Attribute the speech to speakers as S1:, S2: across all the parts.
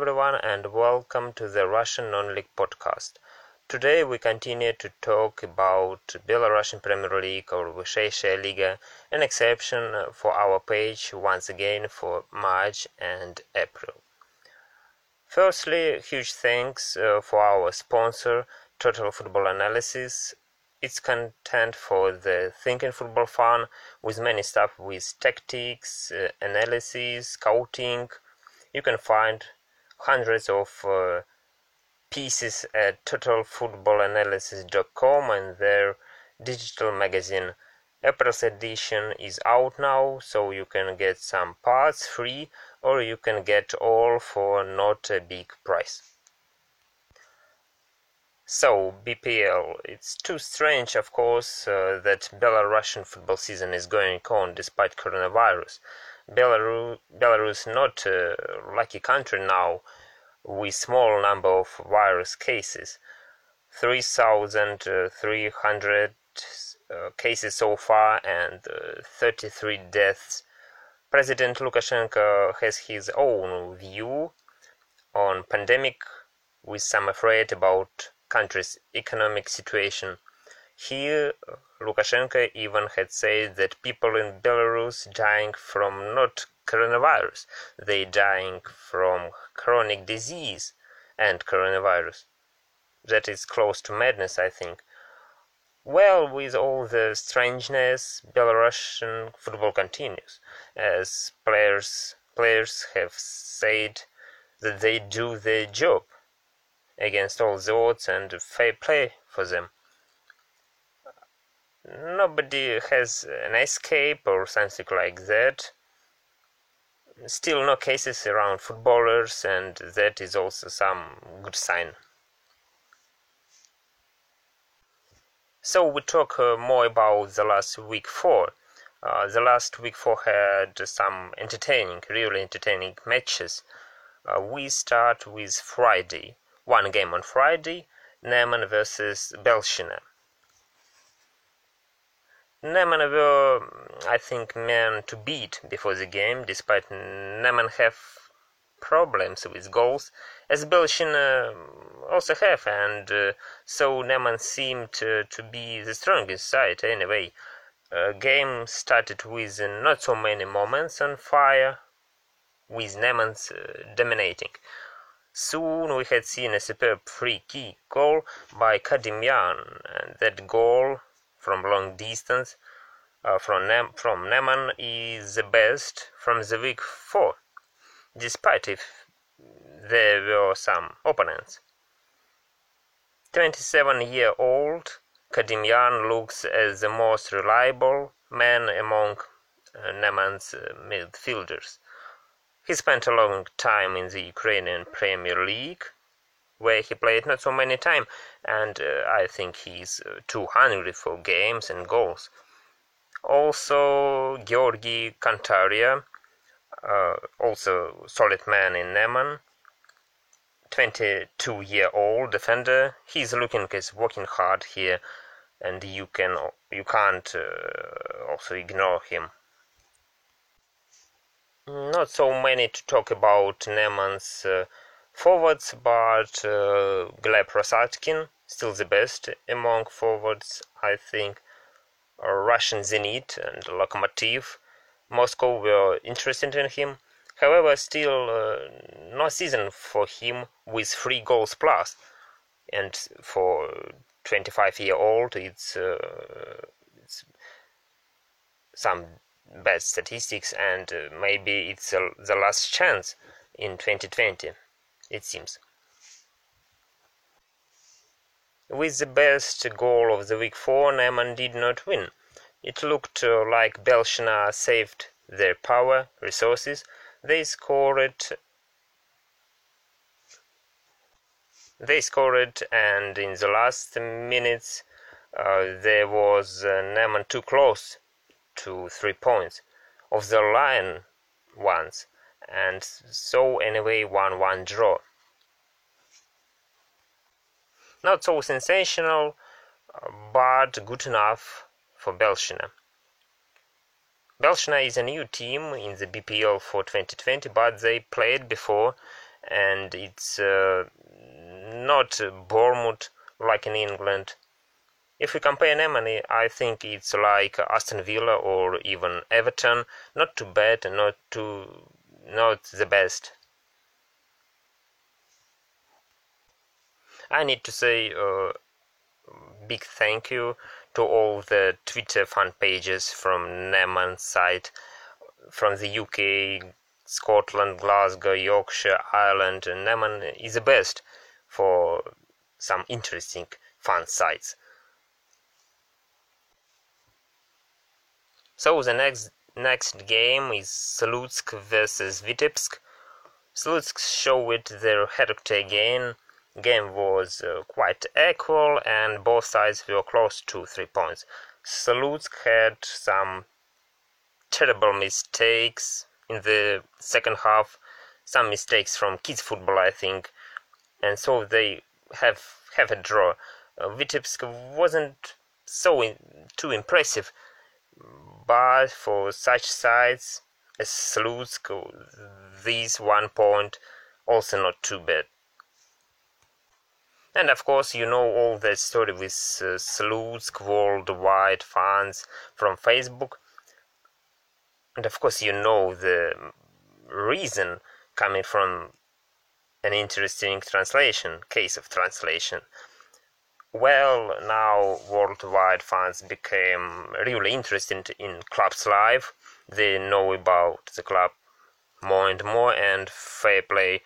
S1: Everyone and welcome to the Russian Non-League podcast. Today we continue to talk about Belarusian Premier League or Vysheishaya Liga, an exception for our page once again for March and April. Firstly, huge thanks uh, for our sponsor, Total Football Analysis. Its content for the thinking football fan with many stuff with tactics, uh, analysis, scouting. You can find hundreds of uh, pieces at totalfootballanalysis.com and their digital magazine. April's edition is out now, so you can get some parts free or you can get all for not a big price. So, BPL, it's too strange, of course, uh, that Belarusian football season is going on despite coronavirus. Belarus, Belarus not a lucky country now with small number of virus cases. 3,300 uh, cases so far and uh, 33 deaths. President Lukashenko has his own view on pandemic with some afraid about country's economic situation. Here, Lukashenko even had said that people in Belarus dying from not coronavirus, they dying from chronic disease and coronavirus. That is close to madness, I think. Well, with all the strangeness, Belarusian football continues, as players players have said that they do their job against all the odds and fair play for them. Nobody has an escape or something like that. Still, no cases around footballers, and that is also some good sign. So we talk uh, more about the last week four. Uh, the last week four had some entertaining, really entertaining matches. Uh, we start with Friday one game on Friday, Neman versus Belshina. Neman were, I think, men to beat before the game, despite Neman have problems with goals, as Belshina also have, and uh, so Neman seemed to, to be the strongest side anyway. Uh, game started with not so many moments on fire, with Neman's uh, dominating. Soon we had seen a superb free kick goal by Kadimyan, and that goal from long distance uh, from, Nem- from Neman is the best from the week 4, despite if there were some opponents. 27 year old Kadimyan looks as the most reliable man among uh, Neman's uh, midfielders. He spent a long time in the Ukrainian Premier League, where he played not so many times, and uh, I think he's uh, too hungry for games and goals. Also, Georgi Kantaria, uh, also solid man in Neman, 22 year old defender. He's looking as working hard here, and you can you can't uh, also ignore him. Not so many to talk about Neman's uh, forwards, but uh, Gleb Rassadkin, still the best among forwards, I think. Uh, Russian Zenit and Lokomotiv, Moscow were interested in him. However, still uh, no season for him with three goals plus, and for 25 year old, it's, uh, it's some bad statistics and uh, maybe it's uh, the last chance in 2020 it seems. With the best goal of the week 4 Neman did not win. It looked uh, like Belshina saved their power resources. They scored they scored and in the last minutes uh, there was uh, Neman too close to three points. Of the line once, and so anyway 1 1 draw. Not so sensational, but good enough for Belshina. Belshina is a new team in the BPL for 2020, but they played before and it's uh, not Bournemouth like in England. If we compare Nemanja, I think it's like Aston Villa or even Everton. Not too bad, not too, not the best. I need to say a big thank you to all the Twitter fan pages from Neman's side, from the UK, Scotland, Glasgow, Yorkshire, Ireland. And is the best for some interesting fan sites. So the next next game is Slutsk versus Vitebsk. Slutsk showed their character again. Game was uh, quite equal and both sides were close to three points. Slutsk had some terrible mistakes in the second half, some mistakes from kids football, I think, and so they have have a draw. Uh, Vitebsk wasn't so in, too impressive but for such sites as Slutsk, this one point also not too bad. And of course, you know all the story with uh, Slutsk worldwide fans from Facebook. And of course, you know the reason coming from an interesting translation, case of translation. Well, now worldwide fans became really interested in club's life. They know about the club more and more, and fair play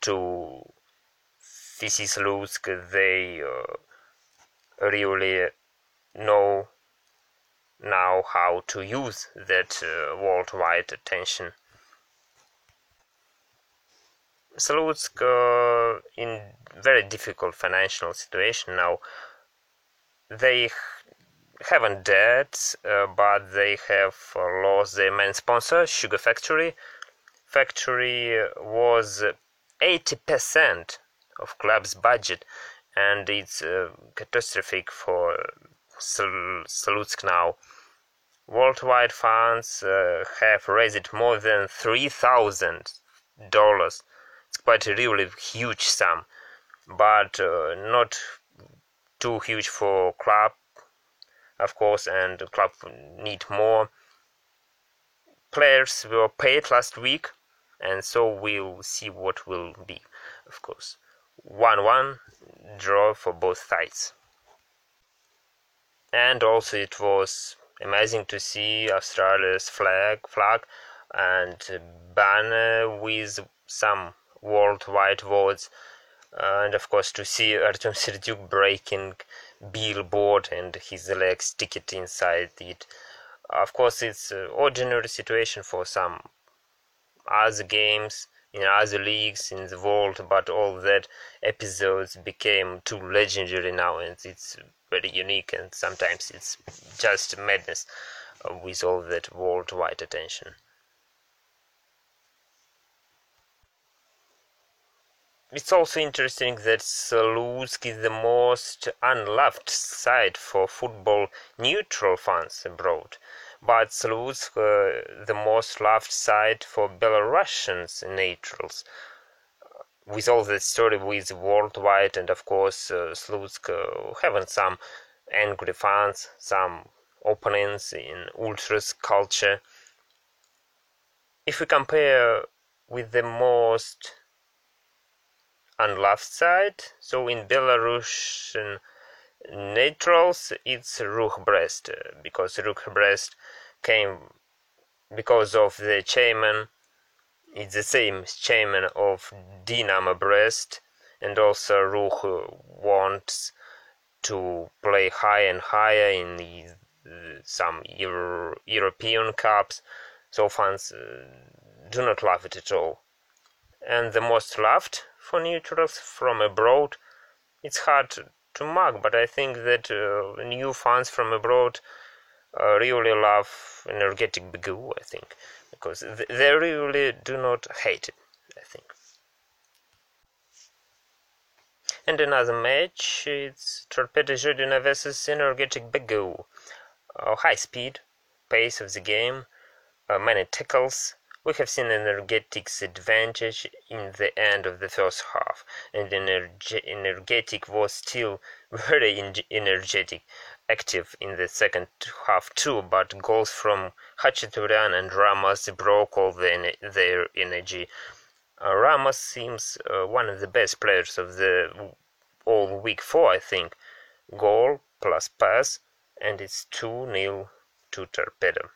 S1: to VC Slutsk. They uh, really know now how to use that uh, worldwide attention. Slutsk uh, in very difficult financial situation now. They haven't debts, uh, but they have lost their main sponsor, Sugar Factory. Factory was 80% of club's budget, and it's uh, catastrophic for Slutsk now. Worldwide funds uh, have raised more than three thousand dollars it's quite a really huge sum, but uh, not too huge for club, of course, and the club need more. Players were paid last week, and so we'll see what will be, of course. 1-1 draw for both sides. And also it was amazing to see Australia's flag flag and banner with some worldwide votes and of course to see Artem Serdyuk breaking billboard and his legs stick inside it. Of course it's an ordinary situation for some other games in other leagues in the world but all that episodes became too legendary now and it's very unique and sometimes it's just madness with all that worldwide attention It's also interesting that Slutsk is the most unloved site for football neutral fans abroad, but Slutsk uh, the most loved site for Belarusians neutrals. With all the story with worldwide and of course uh, Slutsk uh, having some angry fans, some opponents in ultras culture. If we compare with the most on left side. So in Belarusian neutrals, it's Ruch Brest because Ruch Brest came because of the chairman. It's the same chairman of Dinamo Brest, and also Ruch wants to play higher and higher in the, some Euro, European cups. So fans uh, do not love it at all. And the most loved for neutrals from abroad. It's hard to, mark, but I think that uh, new fans from abroad uh, really love energetic Begu, I think, because they really do not hate it, I think. And another match, it's Torpedo versus Energetic Begu. Uh, high speed, pace of the game, uh, many tackles, We have seen Energetic's advantage in the end of the first half, and Energe- Energetic was still very energetic, active in the second half too, but goals from Khachaturian and Ramos broke all the, their energy. Uh, Ramos seems uh, one of the best players of the all week four, I think. Goal plus pass, and it's 2 0 to Torpedo.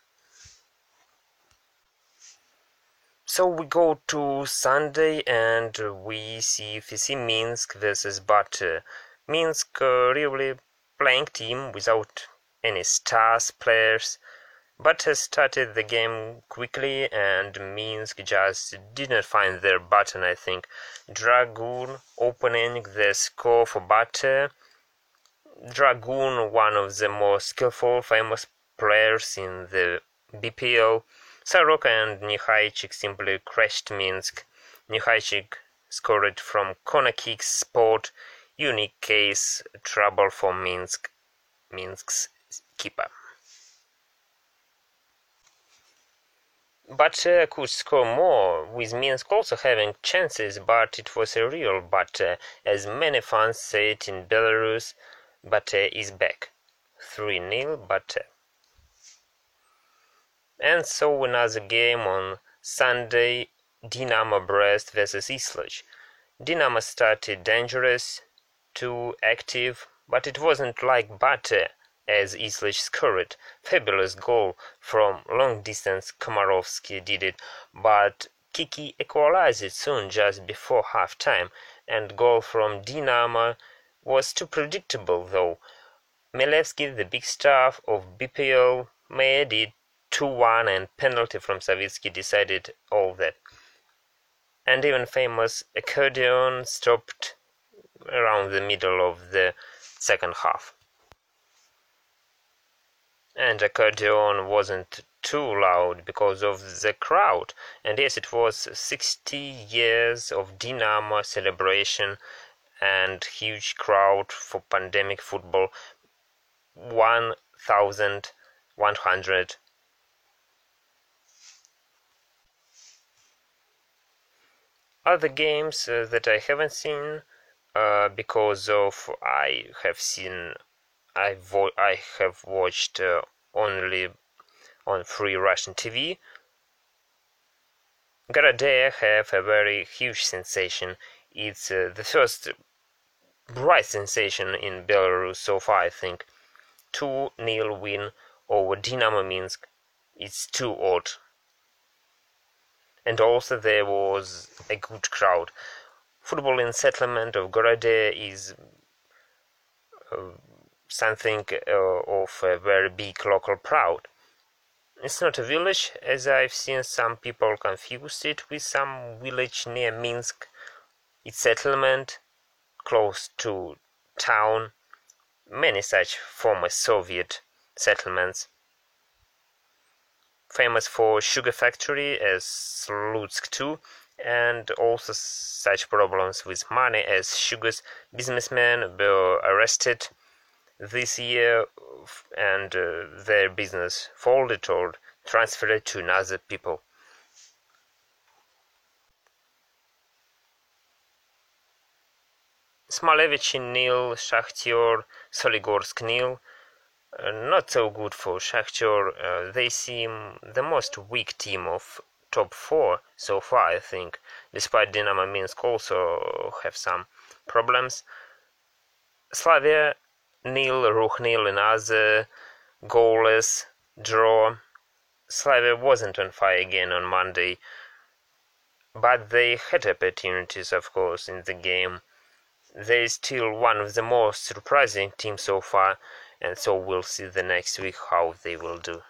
S1: So we go to Sunday and we see FC Minsk versus Bate. Minsk uh, really playing team without any stars players, but has started the game quickly and Minsk just didn't find their button I think. Dragun opening the score for Bate. Dragun, one of the most skillful, famous players in the BPL. Soroka and Nikhaychik simply crashed Minsk. Nikhaychik scored from corner spot, unique case, trouble for Minsk, Minsk's keeper. But uh, could score more, with Minsk also having chances, but it was a real but, uh, as many fans say it in Belarus, but uh, is back. 3 0, but and so another game on Sunday Dynamo Brest versus Isloch. Dynamo started dangerous, too active, but it wasn't like Bate as Isloch scored. Fabulous goal from long distance Komarovsky did it, but Kiki equalized it soon just before half time, and goal from Dynamo was too predictable though. Milevsky, the big star of BPL, made it 2-1 and penalty from Savitsky decided all that. And even famous accordion stopped around the middle of the second half. And accordion wasn't too loud because of the crowd. And yes, it was 60 years of Dinamo celebration and huge crowd for pandemic football. 1,100 other games uh, that I haven't seen uh, because of I have seen I vo- I have watched uh, only on free Russian TV. Gorodeya have a very huge sensation. It's uh, the first bright sensation in Belarus so far, I think. 2 0 win over Dynamo Minsk. It's too odd and also there was a good crowd. Football in settlement of Gorodeya is uh, something uh, of a very big local proud. It's not a village, as I've seen some people confuse it with some village near Minsk. It's settlement close to town, many such former Soviet settlements famous for sugar factory as Slutsk too, and also such problems with money as Sugar's businessmen were arrested this year and uh, their business folded or transferred to another people. Smalevich nil, Shakhter, Soligorsk nil, not so good for Shakhtar. Uh, they seem the most weak team of top four so far, I think. Despite Dynamo Minsk also have some problems. Slavia nil, Ruch nil, another goalless draw. Slavia wasn't on fire again on Monday, but they had opportunities, of course, in the game. They're still one of the most surprising teams so far and so we'll see the next week how they will do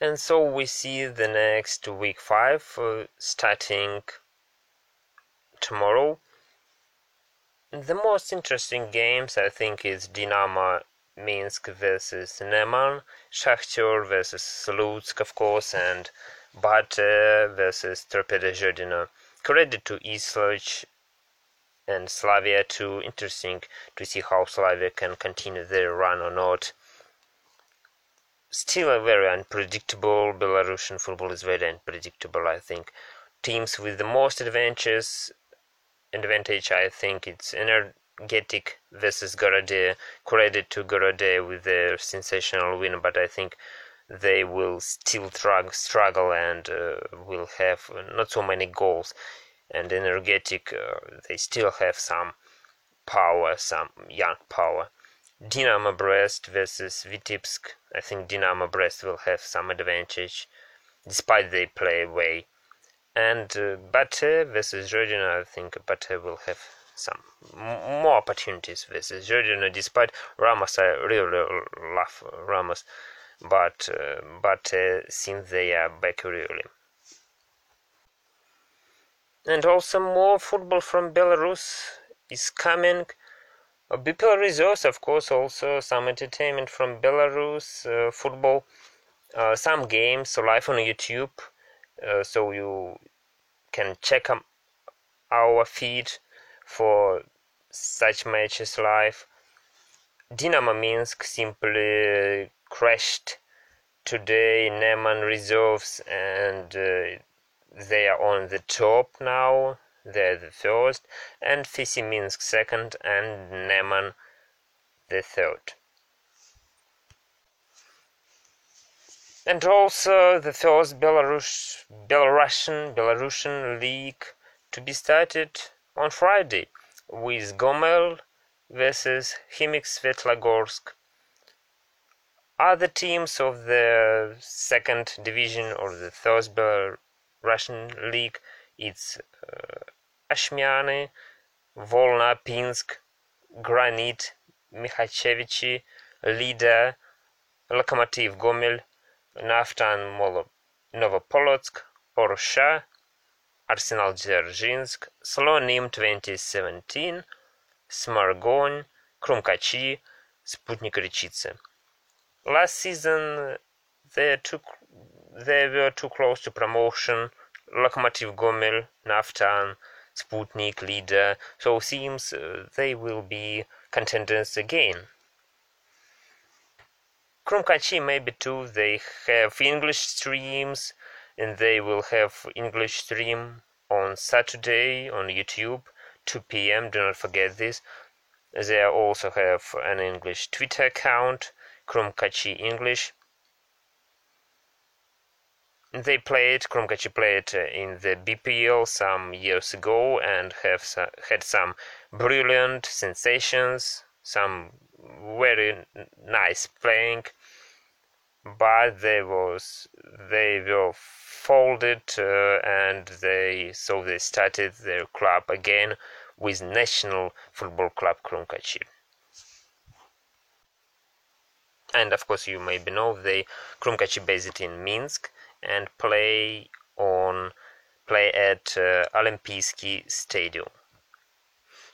S1: and so we see the next week 5 uh, starting tomorrow the most interesting games I think is Dinamo Minsk versus Neman, Shakhtar versus Slutsk of course and Bate versus Torpedo Zhodino. Credit to Isloch and Slavia too. Interesting to see how Slavia can continue their run or not. still a very unpredictable. Belarusian football is very unpredictable. I think teams with the most advantages advantage. I think it's energetic versus Gorode. Credit to Gorode with their sensational win, but I think they will still struggle and uh, will have not so many goals. And energetic, uh, they still have some power, some young power. Dynamo Brest versus Vitebsk. I think Dynamo Brest will have some advantage, despite they play away. And uh, Bate versus Rodina, I think Bate will have some more opportunities versus Rodina, despite Ramos. I really love Ramos, but but uh, since they are back really. And also more football from Belarus is coming uh, Bipel resource, of course, also some entertainment from Belarus, uh, football, uh, some games so live on YouTube, uh, so you can check um, our feed for such matches live. Dynamo Minsk simply crashed today. Neman reserves and uh, they are on the top now they're the first, and Minsk second, and Neman the third. And also the first Belarus, Belarusian, Belarusian league to be started on Friday with Gomel versus Khimik Svetlogorsk. Other teams of the second division or the third Belarusian league it's uh, Ashmiany, Volna, Pinsk, Granit, Mikashevichi, Lida, Lokomotiv Gomel, Naftan Molo, Novopolotsk, Porsche, Arsenal Dzerzhinsk, Slonim 2017, Smargony, Krumkachi, Sputnik Rechice. Last season they took they were too close to promotion Lokomotiv Gomel, Naftan, Sputnik, Leader. so seems uh, they will be contenders again. Krumkachi maybe too, they have English streams and they will have English stream on Saturday on YouTube 2 p.m. Do not forget this. They also have an English Twitter account, Krumkachi English. They played, Krumkachi played in the BPL some years ago and have had some brilliant sensations, some very nice playing, but they was they were folded uh, and they so they started their club again with National Football Club Krumkachi. And of course, you maybe know they Krumkachi based in Minsk and play on play at uh, Olympijski Stadium.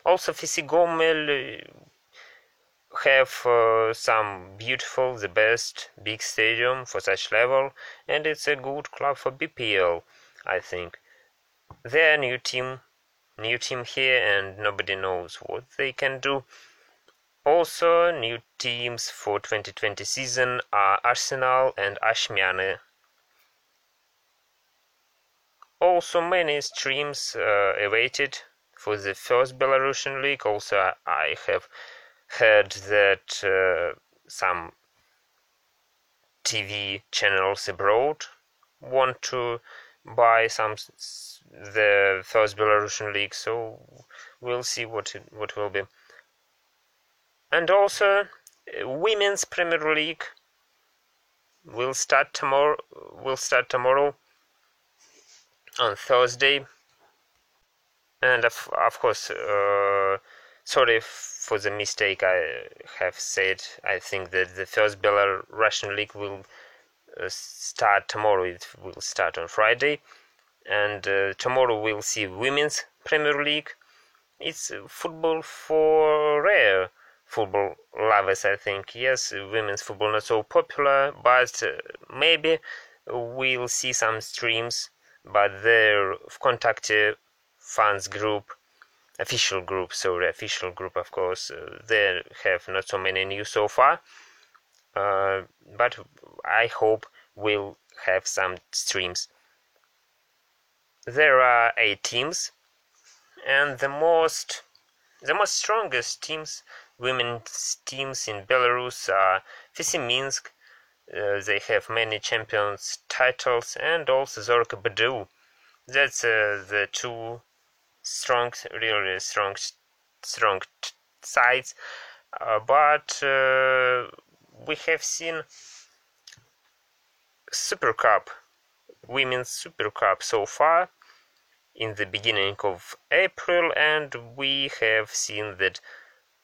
S1: Also, Fysi-Gomel uh, have uh, some beautiful, the best big stadium for such level, and it's a good club for BPL, I think. They're a new team, new team here, and nobody knows what they can do. Also, new teams for 2020 season are Arsenal and Ashmiany also many streams uh, awaited for the first Belarusian league. Also, I have heard that uh, some TV channels abroad want to buy some the first Belarusian league. So we'll see what what will be. And also, women's Premier League will start tomorrow. Will start tomorrow on Thursday. And of, of course, uh, sorry for the mistake I have said. I think that the first Belarusian league will uh, start tomorrow. It will start on Friday, and uh, tomorrow we'll see women's Premier League. It's football for rare football lovers, I think. Yes, women's football not so popular, but uh, maybe we'll see some streams but their contact fans group official group sorry official group of course uh, they have not so many news so far uh, but I hope we'll have some streams. There are eight teams, and the most the most strongest teams, women's teams in Belarus are FISI Minsk. Uh, they have many champions titles, and also Zorka BDU. That's uh, the two strong, really strong, strong sides. Uh, but uh, we have seen Super Cup, Women's Super Cup so far in the beginning of April, and we have seen that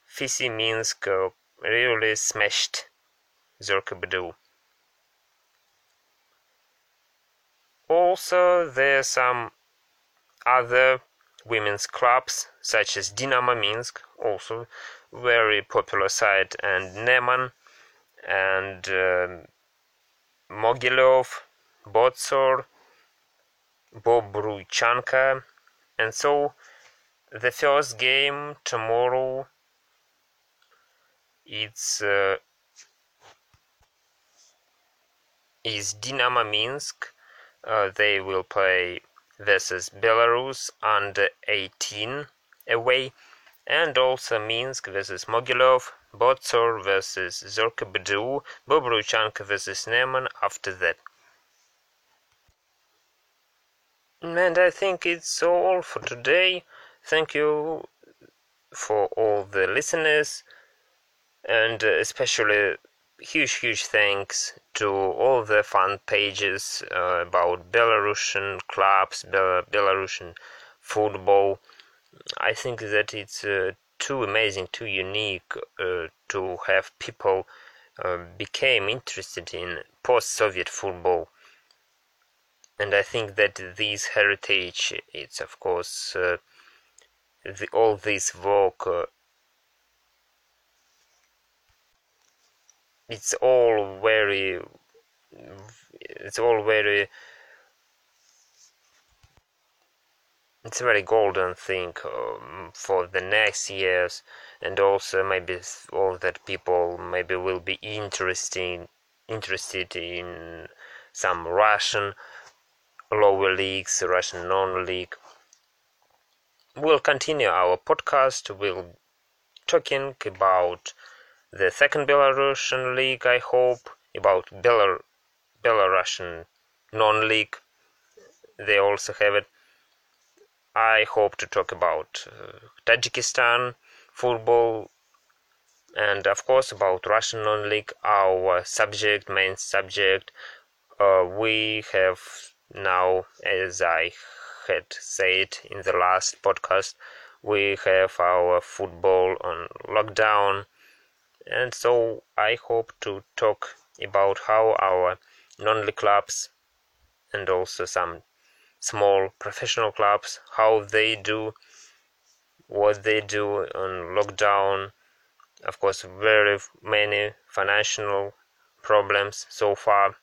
S1: FISI Minsk uh, really smashed Zorka BDU. Also, there are some other women's clubs such as Dinamo Minsk, also very popular site, and Neman and um, Mogilov, Botsor, Bobruchanka, and so the first game tomorrow it's uh, is Dinamo Minsk. Uh, they will play versus Belarus under 18 away, and also Minsk versus Mogilov, Botsor versus Zorka BDU, Bobruchanka versus Neman after that. And I think it's all for today. Thank you for all the listeners, and especially huge, huge thanks to all the fan pages uh, about Belarusian clubs, Bel- Belarusian football. I think that it's uh, too amazing, too unique uh, to have people uh, became interested in post-Soviet football and I think that this heritage, it's of course uh, the, all this work. It's all very, it's all very. It's a very golden thing um, for the next years, and also maybe all that people maybe will be interesting, interested in some Russian lower leagues, Russian non-league. We'll continue our podcast. We'll talking about the second Belarusian league. I hope about Belar Belarusian non-league. They also have it. I hope to talk about uh, Tajikistan football and of course about Russian non-league. Our subject, main subject. Uh, we have now, as I had said in the last podcast, we have our football on lockdown, and so I hope to talk about how our non-league clubs and also some small professional clubs how they do what they do on lockdown. Of course very many financial problems so far.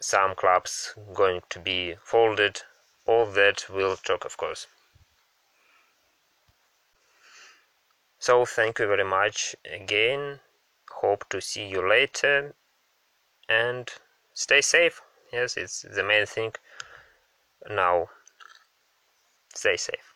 S1: Some clubs going to be folded. All that we'll talk of course so thank you very much again. Hope to see you later. And stay safe. Yes it's the main thing now. Stay safe